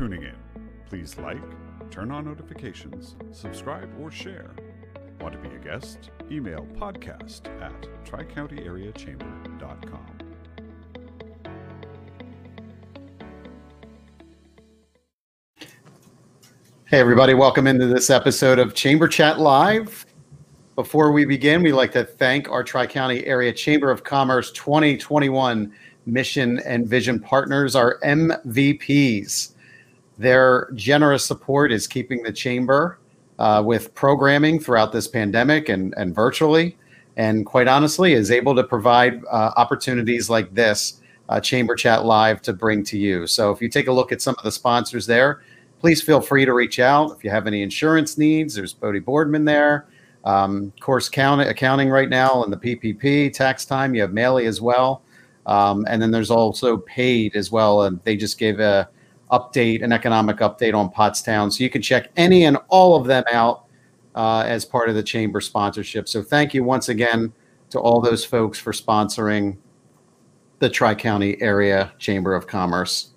Tuning in. Please like, turn on notifications, subscribe, or share. Want to be a guest? Email podcast at tricountyareachamber.com. Hey, everybody, welcome into this episode of Chamber Chat Live. Before we begin, we'd like to thank our Tri County Area Chamber of Commerce 2021 Mission and Vision Partners, our MVPs. Their generous support is keeping the Chamber uh, with programming throughout this pandemic and, and virtually, and quite honestly, is able to provide uh, opportunities like this, uh, Chamber Chat Live, to bring to you. So if you take a look at some of the sponsors there, please feel free to reach out if you have any insurance needs. There's Bodie Boardman there. Um, course count, accounting right now and the PPP tax time. You have Maley as well, um, and then there's also paid as well. And they just gave a update, an economic update on Pottstown, so you can check any and all of them out uh, as part of the chamber sponsorship. So thank you once again to all those folks for sponsoring the Tri County Area Chamber of Commerce.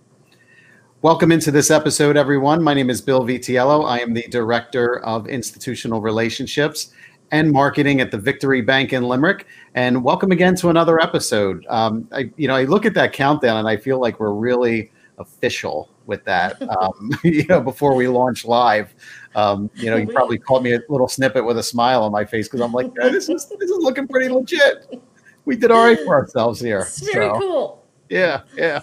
Welcome into this episode, everyone. My name is Bill Vitiello. I am the Director of Institutional Relationships and Marketing at the Victory Bank in Limerick. And welcome again to another episode. Um, I, you know, I look at that countdown and I feel like we're really official with that. Um, you know, before we launch live, um, you know, you probably called me a little snippet with a smile on my face because I'm like, "Yeah, this is this is looking pretty legit. We did all right for ourselves here. It's very So, cool. Yeah, yeah.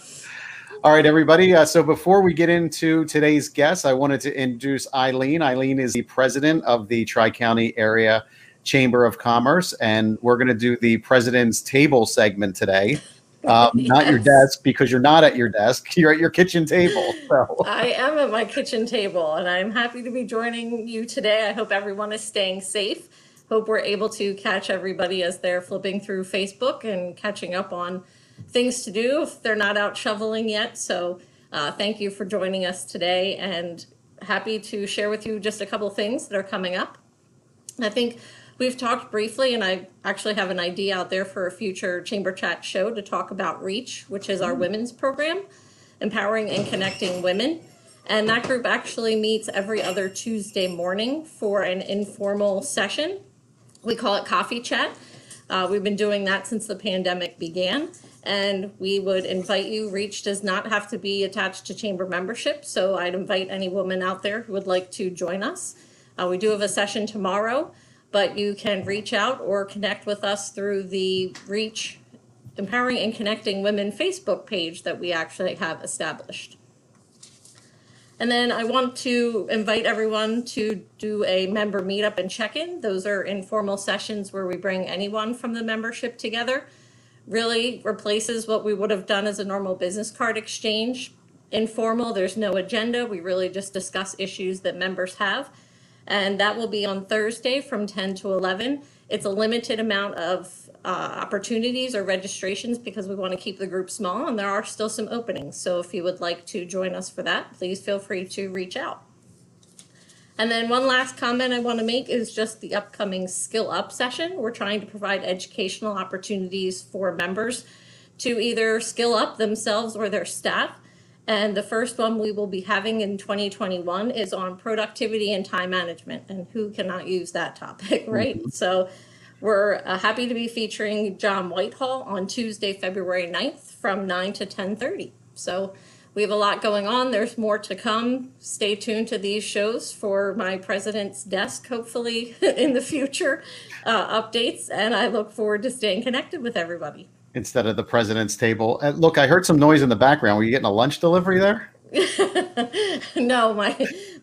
All right, everybody. Uh, so before we get into today's guest, I wanted to introduce Eileen. Eileen is the president of the Tri County Area Chamber of Commerce, and we're going to do the president's table segment today. Um, Not your desk because you're not at your desk; you're at your kitchen table. So, I am at my kitchen table and I'm happy to be joining you today. I hope everyone is staying safe. Hope we're able to catch everybody as they're flipping through Facebook and catching up on things to do if they're not out shoveling yet. So, uh, thank you for joining us today and happy to share with you just a couple things that are coming up. I think we've talked briefly, and I actually have an idea out there for a future Chamber Chat show to talk about REACH, which is our women's program, empowering and connecting women. And that group actually meets every other Tuesday morning for an informal session. We call it Coffee Chat. Uh, we've been doing that since the pandemic began. And we would invite you, REACH does not have to be attached to chamber membership. So I'd invite any woman out there who would like to join us. Uh, we do have a session tomorrow, but you can reach out or connect with us through the REACH Empowering and Connecting Women Facebook page that we actually have established. And then I want to invite everyone to do a member meetup and check-in. Those are informal sessions where we bring anyone from the membership together. Really replaces what we would have done as a normal business card exchange. Informal, there's no agenda. We really just discuss issues that members have. And that will be on Thursday from 10 to 11. It's a limited amount of uh, opportunities or registrations because we want to keep the group small and there are still some openings. So if you would like to join us for that, please feel free to reach out. And then one last comment I want to make is just the upcoming Skill Up session. We're trying to provide educational opportunities for members to either skill up themselves or their staff. And the first one we will be having in 2021 is on productivity and time management. And who cannot use that topic, right? So we're uh, happy to be featuring John Whitehall on Tuesday, February 9th from 9 to 10:30. So we have a lot going on. There's more to come. Stay tuned to these shows for my president's desk, hopefully in the future, uh, updates. And I look forward to staying connected with everybody. Instead of the president's table, uh, look, I heard some noise in the background. Were you getting a lunch delivery there? no, my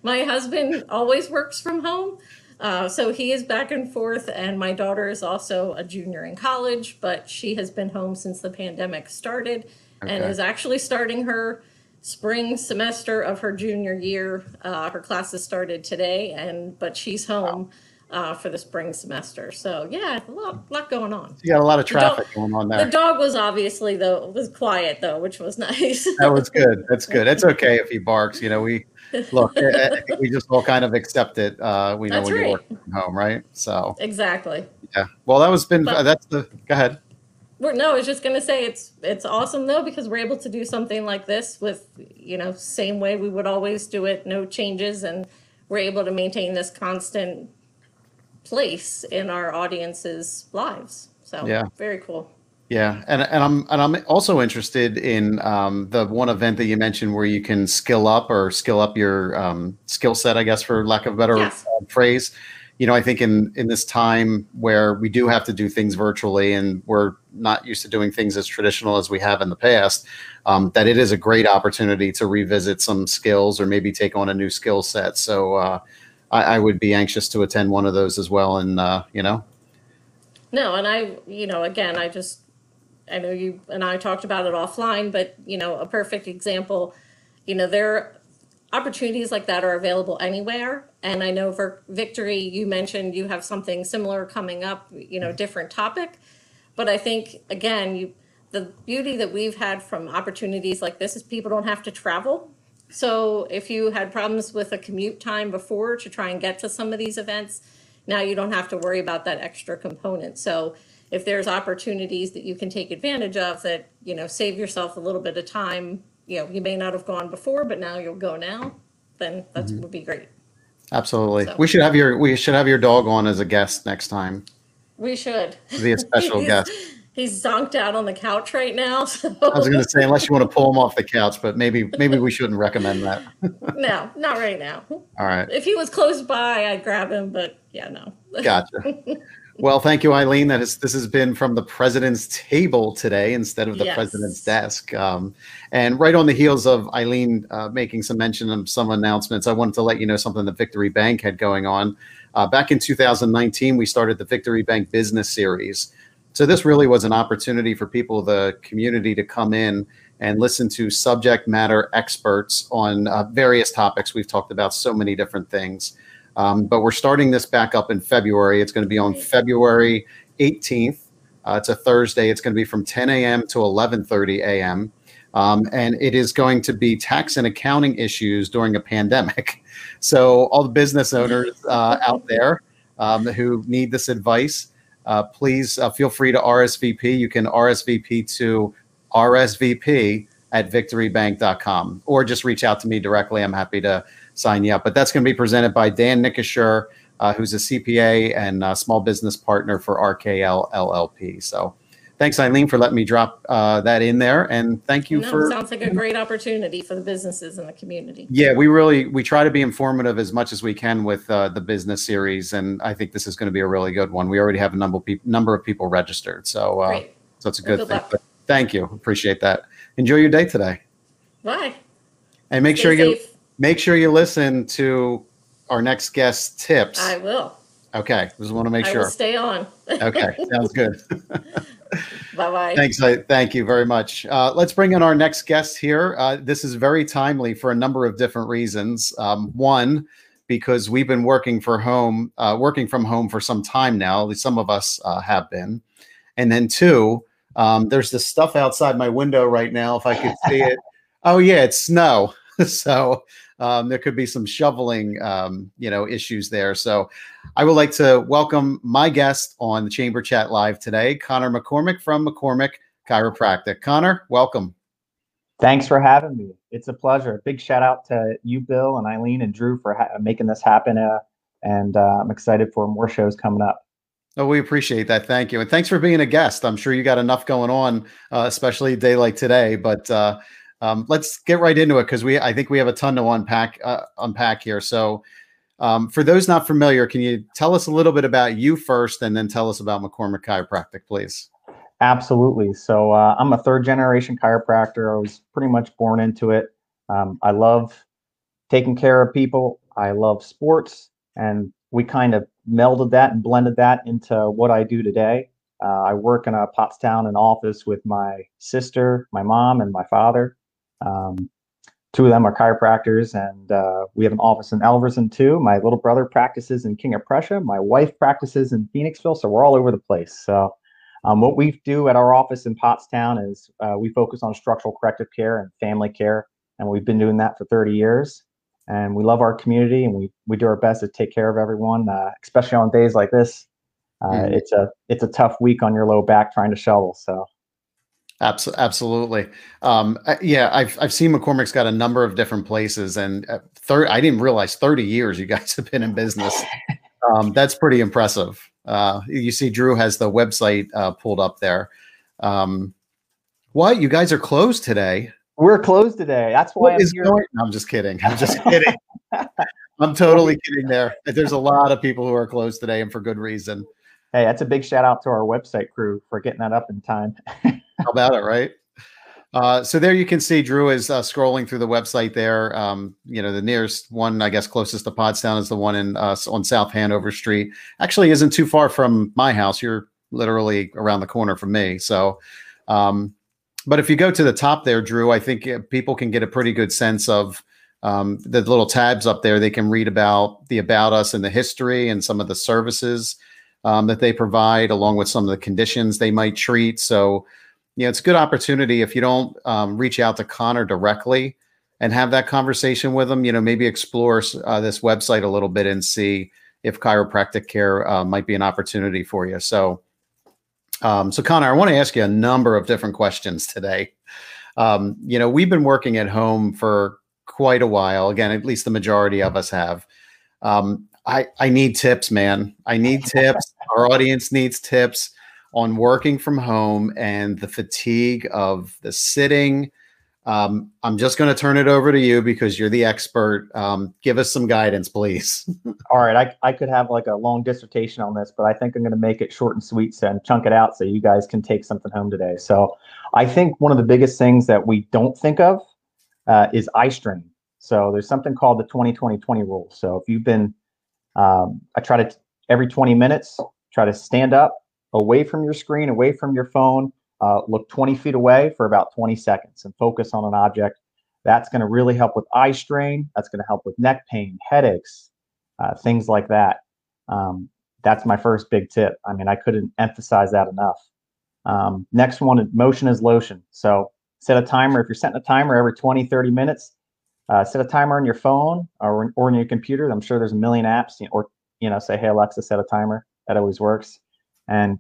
my husband always works from home. Uh, so he is back and forth, and my daughter is also a junior in college, but she has been home since the pandemic started and is actually starting her spring semester of her junior year. Uh, her classes started today, and but she's home uh, for the spring semester. So yeah, a lot, lot going on. You got a lot of The dog- traffic going on there. The dog was obviously though was quiet though, which was nice. That was good. That's good. It's okay if he barks. You know, we look. I I we just all kind of accept it. Uh, we know That's when you're working from home, right? So exactly. yeah. Well, that was been. But- that's the. Go ahead. We're, no, I was just gonna say it's it's awesome though because we're able to do something like this with you know same way we would always do it, no changes, and we're able to maintain this constant place in our audience's lives. So Yeah. very cool. Yeah, and and I'm and I'm also interested in um, the one event that you mentioned where you can skill up or skill up your um, skill set, I guess, for lack of a better Yes. phrase. You know, I think in in this time where we do have to do things virtually and we're not used to doing things as traditional as we have in the past, um, that it is a great opportunity to revisit some skills or maybe take on a new skill set. So uh, I, I would be anxious to attend one of those as well. And uh, you know, No, and I, you know, again, I just, I know you and I talked about it offline, but, you know, a perfect example, you know, there, opportunities like that are available anywhere. And I know for Victory, you mentioned you have something similar coming up, you know, different topic. But I think, again, you, the beauty that we've had from opportunities like this is people don't have to travel. So if you had problems with a commute time before to try and get to some of these events, now you don't have to worry about that extra component. So if there's opportunities that you can take advantage of that, you know, save yourself a little bit of time, you know, you may not have gone before, but now you'll go now, then that mm-hmm. would be great. absolutely, So- we should have your we should have your dog on as a guest next time. We should. Be a special guest. He's zonked out on the couch right now, so I was going to say, unless you want to pull him off the couch, but maybe maybe we shouldn't recommend that. no, not right now. All right, If he was close by, I'd grab him, but yeah, no. gotcha. Well, thank you, Eileen. That is this has been from the president's table today instead of the Yes. president's desk. Um, and right on the heels of Eileen uh, making some mention of some announcements, I wanted to let you know something that Victory Bank had going on. Uh, back in 2019, we started the Victory Bank Business Series. So this really was an opportunity for people, the community, to come in and listen to subject matter experts on uh, various topics. We've talked about so many different things. Um, but we're starting this back up in February. It's going to be on February 18th. Uh, it's a Thursday. It's going to be from 10 a.m. to 11:30 a.m. Um, and it is going to be tax and accounting issues during a pandemic. So all the business owners uh, out there um, who need this advice, uh, please uh, feel free to RSVP. You can RSVP to RSVP at victorybank.com or just reach out to me directly. I'm happy to sign you up. But that's going to be presented by Dan Nickasher, uh, who's a CPA and uh small business partner for RKL LLP. So thanks, Eileen, for letting me drop uh, that in there. And thank you No, for. sounds like a great opportunity for the businesses in the community. Yeah, we really we try to be informative as much as we can with uh, the business series, and I think this is going to be a really good one. We already have a number of people, number of people registered, so uh, Great. so it's a good good thing. luck. But thank you, appreciate that. Enjoy your day today, Bye. and make Stay sure you safe. make sure you listen to our next guest tips. I will. okay, just want to make I will sure. stay on. Okay, sounds good. Bye bye. Thanks. I, thank you very much. Uh, let's bring in our next guest here. Uh, this is very timely for a number of different reasons. Um, one, because we've been working for home, uh, working from home for some time now. At least some of us uh, have been. And then two, um, there's this stuff outside my window right now. If I could see it. Oh yeah, it's snow. so um, there could be some shoveling, um, you know, issues there. So I would like to welcome my guest on the Chamber Chat Live today, Connor McCormick from McCormick Chiropractic. Connor, welcome. Thanks for having me. It's a pleasure. Big shout out to you, Bill, and Eileen and Drew for ha- making this happen. Uh, and uh, I'm excited for more shows coming up. Oh, we appreciate that. Thank you. And thanks for being a guest. I'm sure you got enough going on, uh, especially a day like today. But uh, um, let's get right into it because we I think we have a ton to unpack uh, unpack here. So um, for those not familiar, can you tell us a little bit about you first and then tell us about McCormick Chiropractic, please? Absolutely. So uh, I'm a third generation chiropractor. I was pretty much born into it. Um, I love taking care of people. I love sports, and we kind of melded that and blended that into what I do today. Uh, I work in a Pottstown an office with my sister, my mom, and my father. Um, two of them are chiropractors, and uh, we have an office in Elverson too. My little brother practices in King of Prussia. My wife practices in Phoenixville, so we're all over the place. So. Um, what we do at our office in Pottstown is uh, we focus on structural corrective care and family care, and we've been doing that for 30 years. And we love our community, and we we do our best to take care of everyone, uh, especially on days like this. uh, mm. it's a it's a tough week on your low back trying to shovel. So. Absolutely. Um, yeah, I've I've seen McCormick's got a number of different places, and uh, third, I didn't realize thirty years you guys have been in business. Um, that's pretty impressive. Uh, you see, Drew has the website uh, pulled up there. Um, what? You guys are closed today? We're closed today. That's why what I'm here. Going? No, I'm just kidding. I'm just kidding. I'm totally kidding there. There's a lot of people who are closed today, and for good reason. Hey, that's a big shout out to our website crew for getting that up in time. How about it, right? Uh, so there you can see Drew is uh, scrolling through the website there. Um, you know, the nearest one, I guess, closest to Pottstown is the one in uh, on South Hanover Street. Actually, isn't too far from my house. You're literally around the corner from me. So, um, but if you go to the top there, Drew, I think uh, people can get a pretty good sense of um, the little tabs up there. They can read about the about us and the history and some of the services um, that they provide, along with some of the conditions they might treat. So, you know, it's a good opportunity if you don't um, reach out to Connor directly and have that conversation with him. You know, maybe explore uh, this website a little bit and see if chiropractic care uh, might be an opportunity for you. So, um, so, Connor, I want to ask you a number of different questions today. Um, you know, we've been working at home for quite a while. Again, at least the majority of us have. Um, I, I need tips, man. I need tips. Our audience needs tips on working from home and the fatigue of the sitting. Um, I'm just going to turn it over to you because you're the expert. Um, give us some guidance, please. All right, I, I could have like a long dissertation on this, but I think I'm going to make it short and sweet and chunk it out so you guys can take something home today. So, I think one of the biggest things that we don't think of uh, is eye strain. So, there's something called the 20 20 20 rule. So, if you've been, um, I try to every 20 minutes try to stand up away from your screen, away from your phone uh, look 20 feet away for about 20 seconds and focus on an object. That's going to really help with eye strain. That's going to help with neck pain, headaches, uh, things like that. Um, that's my first big tip. I mean, I couldn't emphasize that enough. Um, next one, motion is lotion. So set a timer. If you're setting a timer every 20, 30 minutes, uh, set a timer on your phone or, or on your computer. I'm sure there's a million apps, or, you know, say, hey, Alexa, set a timer. That always works. And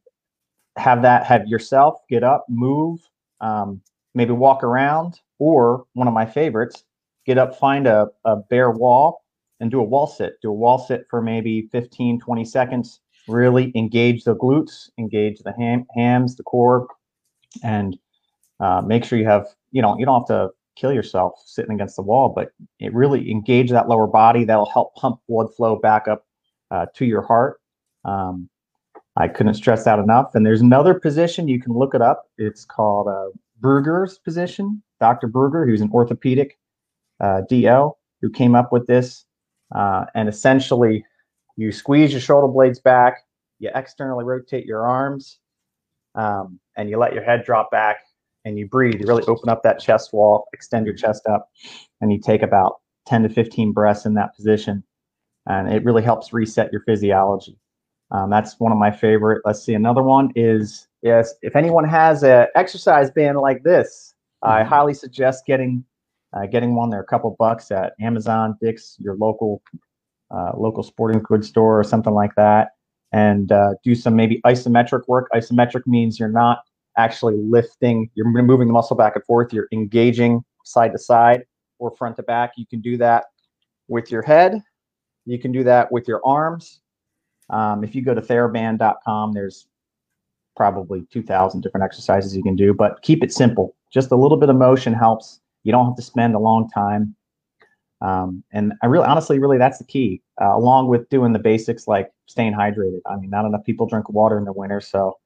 have that have yourself get up, move, um, maybe walk around, or one of my favorites, get up, find a, a bare wall and do a wall sit. Do a wall sit for maybe 15, 20 seconds. Really engage the glutes, engage the ham, hams, the core, and uh, make sure you have, you know, you don't have to kill yourself sitting against the wall, but it really engage that lower body. That'll help pump blood flow back up uh, to your heart. Um, I couldn't stress that enough. And there's another position you can look it up. It's called uh, Brugger's position. Dr. Brugger, who's an orthopedic uh, DO, who came up with this. Uh, and essentially, you squeeze your shoulder blades back, you externally rotate your arms, um, and you let your head drop back, and you breathe. You really open up that chest wall, extend your chest up, and you take about 10 to 15 breaths in that position. And it really helps reset your physiology. Um, that's one of my favorite. Let's see. Another one is yes. If anyone has an exercise band like this, mm-hmm. I highly suggest getting uh, getting one. They're a couple bucks at Amazon, Dick's, your local uh, local sporting goods store or something like that, and uh, do some maybe isometric work. Isometric means you're not actually lifting. You're moving the muscle back and forth. You're engaging side to side or front to back. You can do that with your head. You can do that with your arms um, if you go to theraband.com, there's probably 2,000 different exercises you can do, but keep it simple. Just a little bit of motion helps. You don't have to spend a long time. Um, and I really, honestly, really, that's the key, uh, along with doing the basics like staying hydrated. I mean, not enough people drink water in the winter. So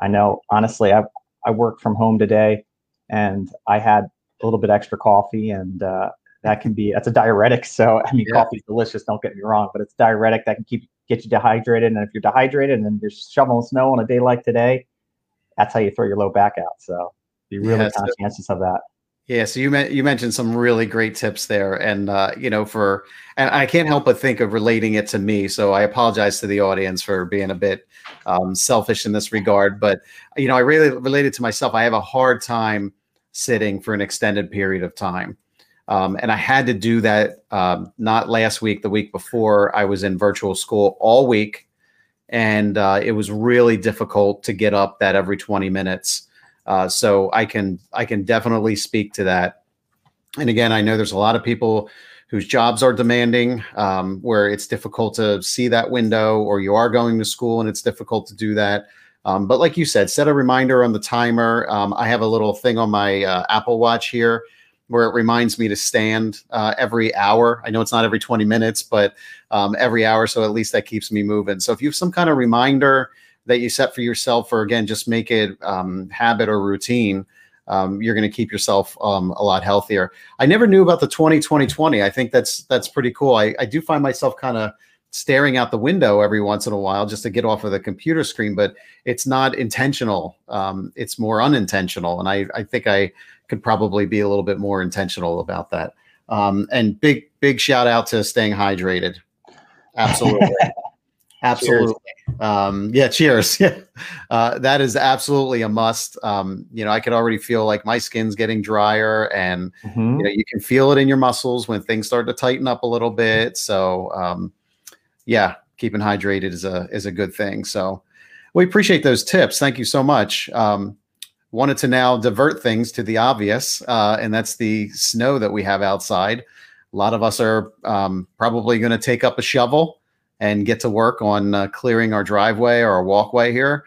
I know, honestly, I, I work from home today and I had a little bit extra coffee and uh, that can be, that's a diuretic. So, I mean, yeah. coffee's delicious, don't get me wrong, but it's diuretic that can keep get you dehydrated. And if you're dehydrated and you're shoveling snow on a day like today, that's how you throw your low back out. So be really yeah, conscientious so, of that. Yeah, so you you mentioned some really great tips there, and uh, you know, for and I can't help but think of relating it to me. So I apologize to the audience for being a bit um, selfish in this regard, but you know, I really related to myself. I have a hard time sitting for an extended period of time. Um, and I had to do that um, not last week, the week before. I was in virtual school all week. and uh, it was really difficult to get up that every 20 minutes. Uh, so I can I can definitely speak to that. And again, I know there's a lot of people whose jobs are demanding, um, where it's difficult to see that window, or you are going to school and it's difficult to do that. Um, but like you said, set a reminder on the timer. Um, I have a little thing on my uh, Apple Watch here where it reminds me to stand uh, every hour. I know it's not every 20 minutes, but um, every hour. So at least that keeps me moving. So if you have some kind of reminder that you set for yourself, or again, just make it um, habit or routine, um, you're going to keep yourself um, a lot healthier. I never knew about the 20 20 20. I think that's that's pretty cool. I, I do find myself kind of staring out the window every once in a while just to get off of the computer screen, but it's not intentional. Um, it's more unintentional. And I, I think I could probably be a little bit more intentional about that. Um, and big, big shout out to staying hydrated. Absolutely. absolutely. Um, yeah. Cheers. Yeah. Uh, that is absolutely a must. Um, you know, I could already feel like my skin's getting drier and, mm-hmm. you know, you can feel it in your muscles when things start to tighten up a little bit. So, um, yeah, keeping hydrated is a, is a good thing. So we appreciate those tips. Thank you so much. Um, wanted to now divert things to the obvious, uh, and that's the snow that we have outside. A lot of us are um, probably going to take up a shovel and get to work on uh, clearing our driveway or our walkway here.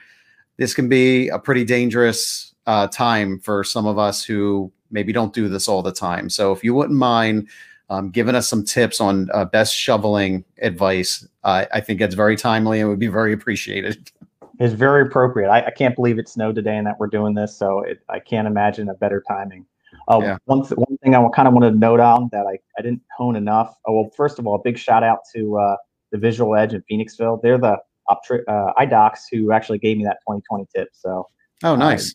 This can be a pretty dangerous uh, time for some of us who maybe don't do this all the time. So if you wouldn't mind um, giving us some tips on uh, best shoveling advice, I think it's very timely and would be very appreciated. is very appropriate. I, I, can't believe it snowed today and that we're doing this, so it, I can't imagine a better timing. Uh, yeah. one, th- one thing I kind of wanted to note on that I, I didn't hone enough. Oh, well, first of all, a big shout out to uh, the Visual Edge in Phoenixville. They're the optri- uh, eye docs who actually gave me that 2020 tip. So, oh, nice.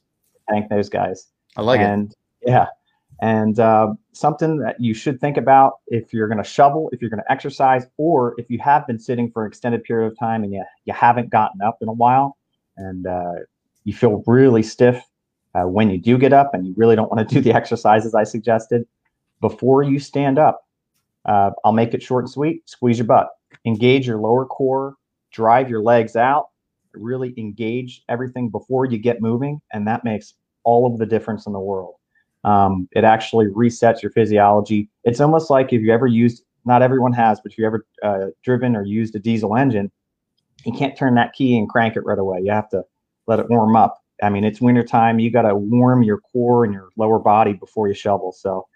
thank those guys. I like and, it. And yeah, and uh, something that you should think about if you're going to shovel, if you're going to exercise, or if you have been sitting for an extended period of time and you, you haven't gotten up in a while and uh, you feel really stiff uh, when you do get up and you really don't want to do the exercises I suggested, before you stand up, uh, I'll make it short and sweet. Squeeze your butt, engage your lower core, drive your legs out, really engage everything before you get moving. And that makes all of the difference in the world. Um, it actually resets your physiology. It's almost like if you ever used, not everyone has, but if you ever uh, driven or used a diesel engine, you can't turn that key and crank it right away. You have to let it warm up. I mean, it's wintertime. You got to warm your core and your lower body before you shovel. So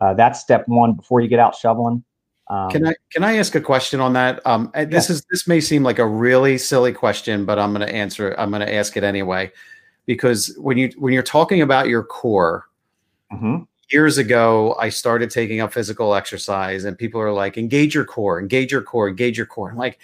uh, that's step one before you get out shoveling. Um, can I can I ask a question on that? Um, this yeah. is this may seem like a really silly question, but I'm going to answer. I'm going to ask it anyway, because when you when you're talking about your core, Mm-hmm. Years ago, I started taking up physical exercise, and people are like, engage your core, engage your core, engage your core. I'm like,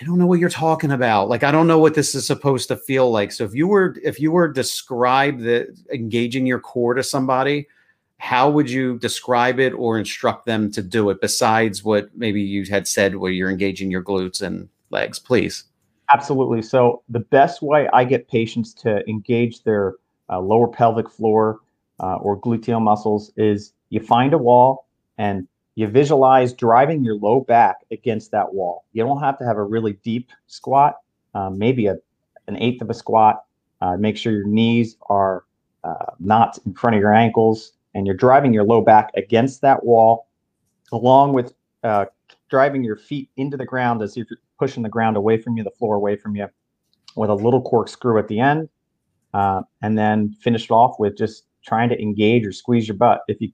I don't know what you're talking about. Like, I don't know what this is supposed to feel like. So if you were if you were describe the engaging your core to somebody, how would you describe it or instruct them to do it besides what maybe you had said where you're engaging your glutes and legs, please? Absolutely. So the best way I get patients to engage their uh, lower pelvic floor uh, or gluteal muscles is you find a wall and you visualize driving your low back against that wall. You don't have to have a really deep squat, um, maybe a, an eighth of a squat. Uh, make sure your knees are uh, not in front of your ankles and you're driving your low back against that wall, along with uh, driving your feet into the ground as you're pushing the ground away from you, the floor away from you, with a little corkscrew at the end. Uh, and then finish it off with just trying to engage or squeeze your butt. If you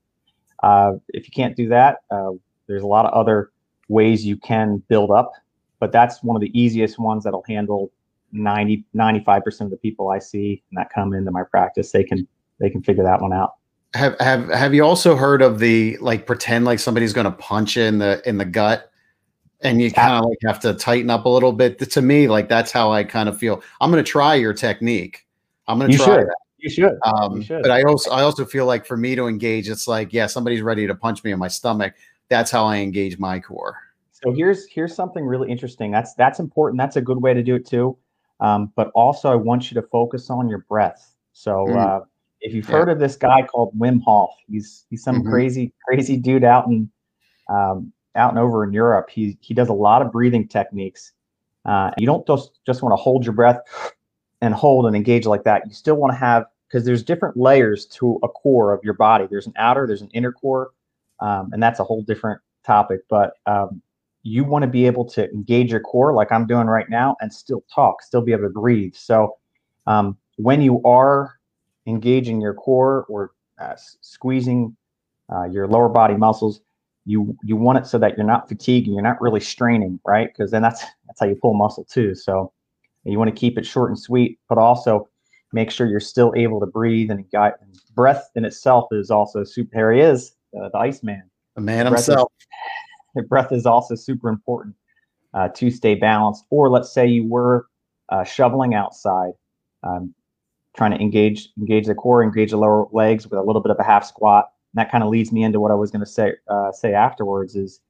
uh, if you can't do that, uh, there's a lot of other ways you can build up, but that's one of the easiest ones that'll handle 90 95% of the people I see that come into my practice. They can they can figure that one out. Have have have you also heard of the like pretend like somebody's going to punch you in the in the gut? and you kind of like have to tighten up a little bit. To me, like that's how I kind of feel. I'm going to try your technique. I'm going to try should. that. You should. Um, you should. But I also I also feel like for me to engage, it's like yeah, somebody's ready to punch me in my stomach. That's how I engage my core. So here's here's something really interesting. That's that's important. That's a good way to do it too. Um, but also, I want you to focus on your breath. So mm. uh, if you've heard of this guy called Wim Hof, he's he's some mm-hmm. crazy crazy dude out in um, out and over in Europe. He he does a lot of breathing techniques. Uh, you don't just just want to hold your breath and hold and engage like that. You still want to have because there's different layers to a core of your body. There's an outer, there's an inner core, um, and that's a whole different topic. But um, you want to be able to engage your core like I'm doing right now and still talk, still be able to breathe. So um, when you are engaging your core or uh, squeezing uh, your lower body muscles, you you want it so that you're not fatigued and you're not really straining, right? Because then that's that's how you pull muscle too. So you want to keep it short and sweet, but also make sure you're still able to breathe and got breath in itself is also super. Here he is, uh, the Iceman. The man breath himself. Is, breath is also super important uh, to stay balanced. Or let's say you were uh, shoveling outside, um, trying to engage engage the core, engage the lower legs with a little bit of a half squat. And that kind of leads me into what I was going to say uh, say afterwards is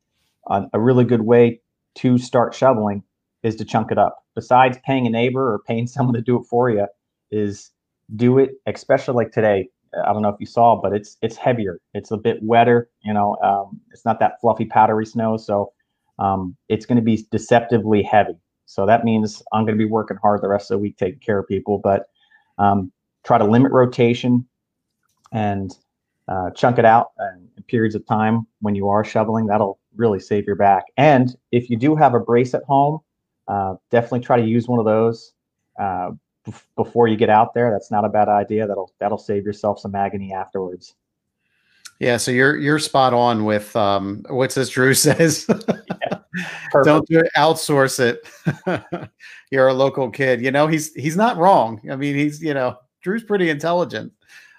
uh, a really good way to start shoveling is to chunk it up. Besides paying a neighbor or paying someone to do it for you, is do it, especially like today. I don't know if you saw, but it's it's heavier. It's a bit wetter. You know, um, it's not that fluffy, powdery snow, so um, it's going to be deceptively heavy. So that means I'm going to be working hard the rest of the week taking care of people. But um, try to limit rotation and uh, chunk it out in periods of time when you are shoveling. That'll really save your back. And if you do have a brace at home, uh, definitely try to use one of those uh, before you get out there. That's not a bad idea. That'll that'll save yourself some agony afterwards. Yeah, so you're you're spot on with um, what's this Drew says. yeah, Don't do it, outsource it. you're a local kid. You know, he's he's not wrong. I mean, he's you know, Drew's pretty intelligent.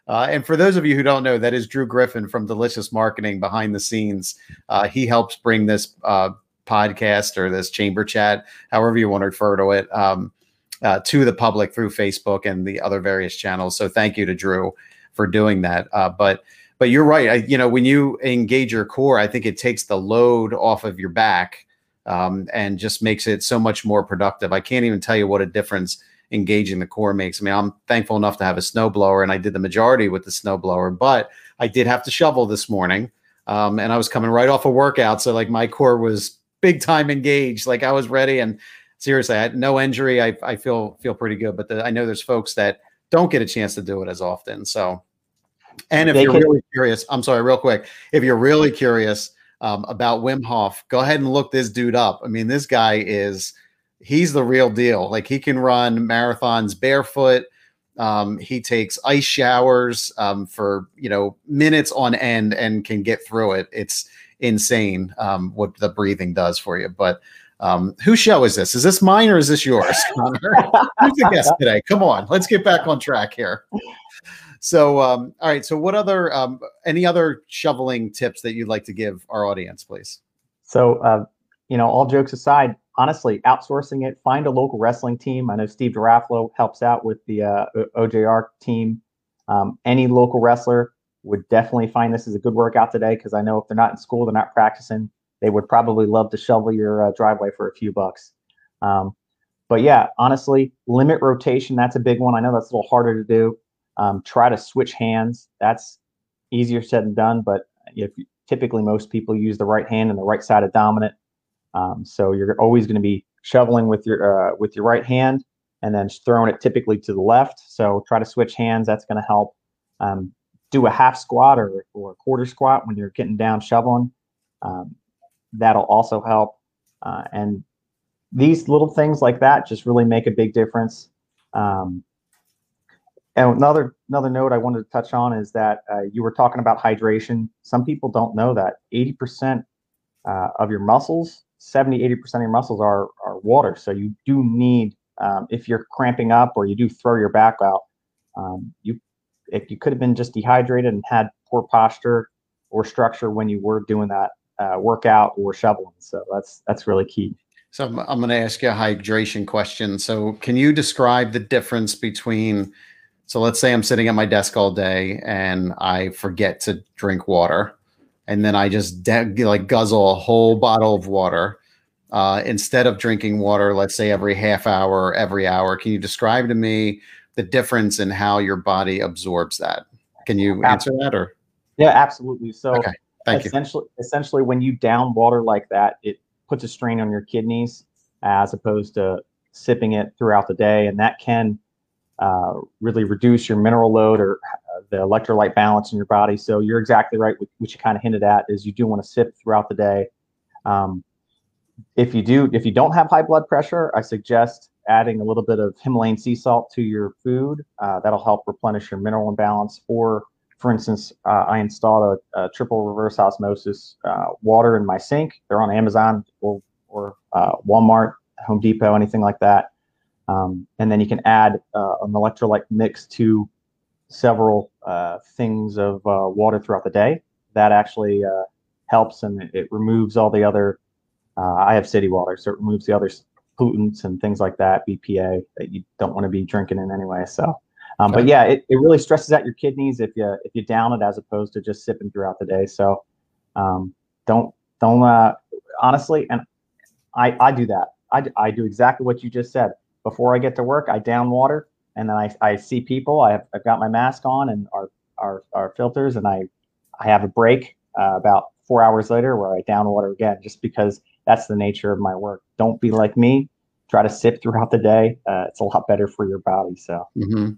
Uh, and for those of you who don't know, that is Drew Griffin from Delicious Marketing behind the scenes. Uh, he helps bring this uh, podcast or this chamber chat, however you want to refer to it, um, uh, to the public through Facebook and the other various channels. So thank you to Drew for doing that. Uh, but but you're right. I, you know, when you engage your core, I think it takes the load off of your back um, and just makes it so much more productive. I can't even tell you what a difference engaging the core makes. I mean, I'm thankful enough to have a snowblower, and I did the majority with the snowblower, but I did have to shovel this morning. Um, and I was coming right off a workout, so like my core was big time engaged. Like I was ready, and seriously, I had no injury. I, I feel feel pretty good. But the, I know there's folks that don't get a chance to do it as often. So, and if they you're can- really curious, I'm sorry, real quick, if you're really curious um, about Wim Hof, go ahead and look this dude up. I mean, this guy is he's the real deal. Like he can run marathons barefoot. Um, he takes ice showers um, for you know minutes on end and can get through it. It's insane um, what the breathing does for you. But um, whose show is this? Is this mine or is this yours, Who's the guest today? Come on, let's get back on track here. So, um, all right. So, what other um, any other shoveling tips that you'd like to give our audience, please? So, uh, you know, all jokes aside, honestly, outsourcing it, find a local wrestling team. I know Steve Garafalo helps out with the uh, OJR team. Um, any local wrestler, would definitely find this as a good workout today because I know if they're not in school, they're not practicing, they would probably love to shovel your uh, driveway for a few bucks. Um, but yeah, honestly, limit rotation. That's a big one. I know that's a little harder to do. Um, try to switch hands. That's easier said than done. But if typically most people use the right hand and the right side of dominant, um, so you're always going to be shoveling with your uh, with your right hand and then throwing it typically to the left. So try to switch hands. That's going to help. Um, do a half squat or, or a quarter squat when you're getting down shoveling. Um, that'll also help. Uh, and these little things like that just really make a big difference. Um, and another another note I wanted to touch on is that uh, you were talking about hydration. Some people don't know that 80% uh, of your muscles, 70, 80% of your muscles are, are water. So you do need, um, if you're cramping up or you do throw your back out, um, you if you could have been just dehydrated and had poor posture or structure when you were doing that uh, workout or shoveling. So that's that's really key. So I'm, I'm going to ask you a hydration question. So can you describe the difference between so let's say I'm sitting at my desk all day and I forget to drink water, and then I just de- like guzzle a whole bottle of water uh, instead of drinking water. Let's say every half hour, every hour. Can you describe to me the difference in how your body absorbs that. Can you answer that or? Yeah, absolutely. So okay. Thank essentially, you. essentially, when you down water like that, it puts a strain on your kidneys. as opposed to sipping it throughout the day, and that can uh, really reduce your mineral load or uh, the electrolyte balance in your body. So you're exactly right, which you kind of hinted at is you do want to sip throughout the day. Um, if you do, if you don't have high blood pressure, I suggest adding a little bit of Himalayan sea salt to your food. Uh, that'll help replenish your mineral imbalance. Or, for instance, uh, I installed a, a, triple reverse osmosis uh, water in my sink. They're on Amazon or, or uh, Walmart, Home Depot, anything like that. Um, and then you can add uh, an electrolyte mix to several uh, things of water throughout the day. That actually helps and it, removes all the other uh, I have city water, so it removes the other pollutants and things like that, BPA that you don't want to be drinking in anyway. So, um, but yeah, it, it really stresses out your kidneys if you if you down it as opposed to just sipping throughout the day. So, um, don't don't uh, honestly, and I I do that. I I do exactly what you just said. Before I get to work, I down water, and then I I see people. I have I've got my mask on and our our our filters, and I I have a break uh, about four hours later where I down water again, just because that's the nature of my work. Don't be like me. Try to sip throughout the day. Uh, it's a lot better for your body. So. Mm-hmm.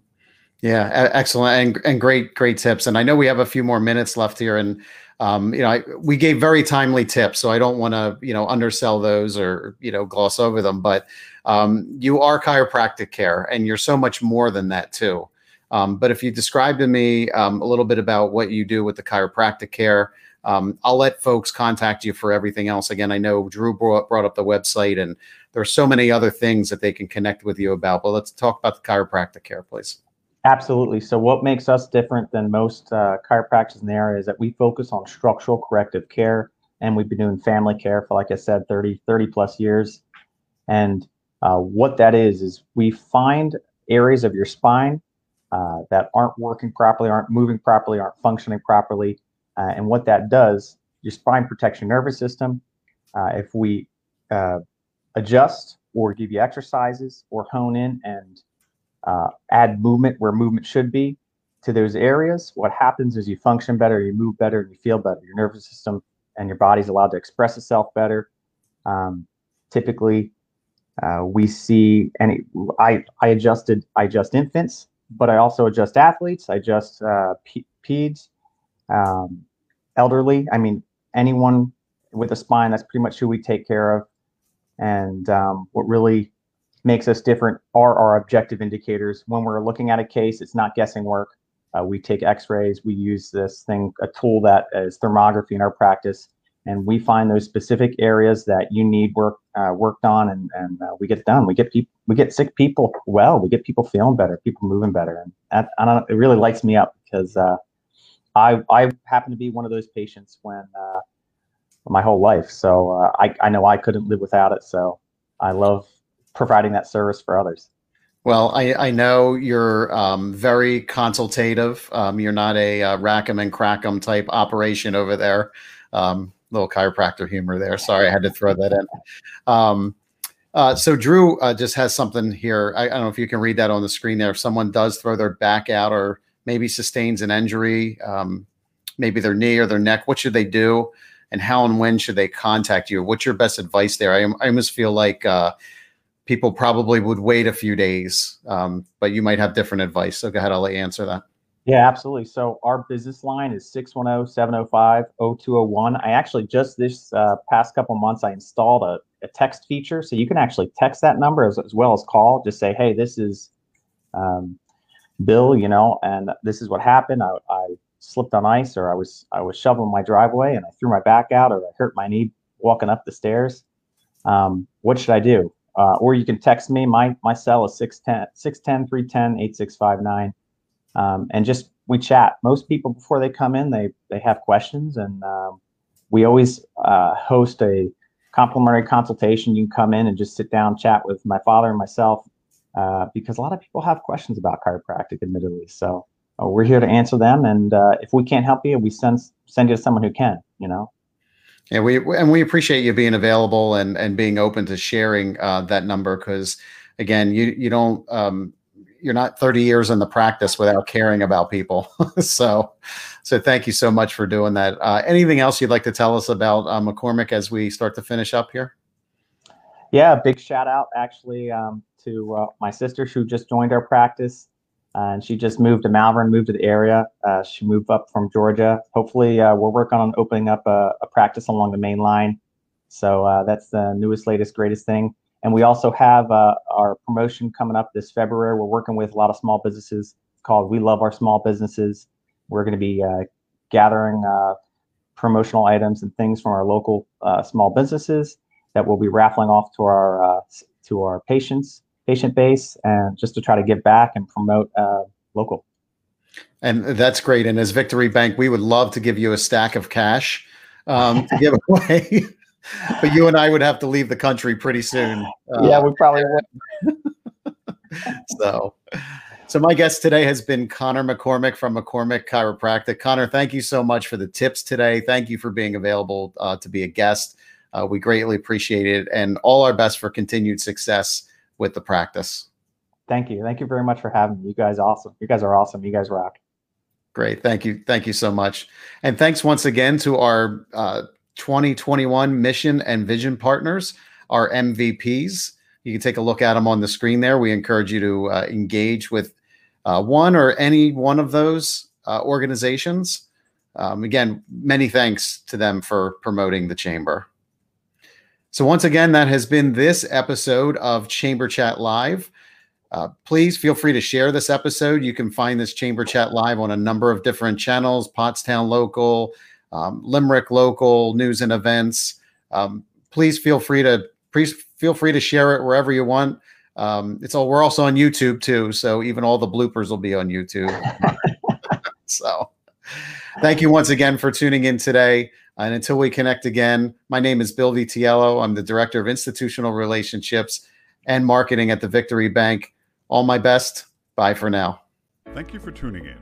Yeah, excellent and, and great, great tips. And I know we have a few more minutes left here, and um, you know, I, we gave very timely tips, so I don't want to, you know, undersell those or you know gloss over them. But um, you are chiropractic care, and you're so much more than that too. Um, but if you describe to me um, a little bit about what you do with the chiropractic care, um, I'll let folks contact you for everything else. Again, I know Drew brought, brought up the website, and there are so many other things that they can connect with you about. But let's talk about the chiropractic care, please. Absolutely. So, what makes us different than most uh, chiropractors in the area is that we focus on structural corrective care, and we've been doing family care for, like I said, 30, 30 plus years. And uh, what that is, is we find areas of your spine uh, that aren't working properly, aren't moving properly, aren't functioning properly, uh, and what that does, your spine protects your nervous system. Uh, if we uh, adjust or give you exercises or hone in and uh, add movement where movement should be to those areas, what happens is you function better, you move better, you feel better. Your nervous system and your body's allowed to express itself better. Um, typically, uh, we see any. I I adjusted. I adjust infants, but I also adjust athletes. I adjust uh, peds. Um, elderly. I mean, anyone with a spine, that's pretty much who we take care of. And um, what really makes us different are our objective indicators. When we're looking at a case, it's not guessing work. Uh, we take x-rays. We use this thing, a tool that is thermography in our practice. And we find those specific areas that you need work uh, worked on, and, and uh, we get done. We get we get sick people well. We get people feeling better, people moving better, and that, I don't, it really lights me up because uh, I I happen to be one of those patients when uh, my whole life. So uh, I I know I couldn't live without it. So I love providing that service for others. Well, I, I know you're um, very consultative. Um, you're not a uh, rack 'em and crack 'em type operation over there. Um, little chiropractor humor there. Sorry, I had to throw that in. Um, uh, so Drew uh, just has something here. I, I, don't know if you can read that on the screen there. If someone does throw their back out or maybe sustains an injury, um, maybe their knee or their neck, what should they do? And how and when should they contact you? What's your best advice there? I, I almost feel like uh, people probably would wait a few days, um, but you might have different advice. So go ahead, I'll let you answer that. Yeah, absolutely. So our business line is 610-705-0201. I actually just this uh, past couple months, I installed a, a, text feature. So you can actually text that number as, as well as call. Just say, hey, this is um, Bill, you know, and this is what happened. I, I slipped on ice, or I was I was shoveling my driveway and I threw my back out, or I hurt my knee walking up the stairs. Um, what should I do? Uh, or you can text me. My my cell is 610 610 310 8659. Um, and just we chat. Most people before they come in, they they have questions, and um, we always uh, host a complimentary consultation. You can come in and just sit down, chat with my father and myself, uh, because a lot of people have questions about chiropractic, admittedly. So uh, we're here to answer them, and uh, if we can't help you, we send send you to someone who can. You know. Yeah, we and we appreciate you being available and and being open to sharing uh, that number because again, you you don't um, you're not 30 years in the practice without caring about people. so so thank you so much for doing that. Uh, anything else you'd like to tell us about uh, McCormick as we start to finish up here? Yeah, big shout out actually um, to uh, my sister who just joined our practice. Uh, and she just moved to Malvern, moved to the area. Uh, she moved up from Georgia. Hopefully, uh, we're working on opening up a, a, practice along the main line. So uh, that's the newest, latest, greatest thing. And we also have uh, our promotion coming up this February. We're working with a lot of small businesses called We Love Our Small Businesses. We're going to be gathering promotional items and things from our local small businesses that we'll be raffling off to our to our patients patient base and just to try to give back and promote uh, local. And that's great. And as Victory Bank, we would love to give you a stack of cash um, to give away. but you and I would have to leave the country pretty soon. Uh, yeah, we probably would. so, so my guest today has been Connor McCormick from McCormick Chiropractic. Connor, thank you so much for the tips today. Thank you for being available uh, to be a guest. Uh, we greatly appreciate it, and all our best for continued success with the practice. Thank you. Thank you very much for having me. You guys awesome. You guys are awesome. You guys rock. Great. Thank you. Thank you so much. And thanks once again to our uh, 2021 mission and vision partners, our MVPs. You can take a look at them on the screen there. We encourage you to uh, engage with uh, one or any one of those uh, organizations. Um, again, many thanks to them for promoting the chamber. So, once again, that has been this episode of Chamber Chat Live. Uh, please feel free to share this episode. You can find this Chamber Chat Live on a number of different channels Pottstown Local, um, Limerick Local, News and Events. Um, please feel free to please feel free to share it wherever you want. Um, it's all we're also on YouTube too, so even all the bloopers will be on YouTube. so, thank you once again for tuning in today. And until we connect again, my name is Bill Vitiello. I'm the Director of Institutional Relationships and Marketing at the Victory Bank. All my best. Bye for now. Thank you for tuning in.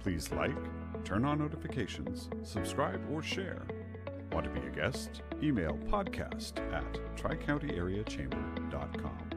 Please like, turn on notifications, subscribe, or share. Want to be a guest? Email podcast at tricountyareachamber.com.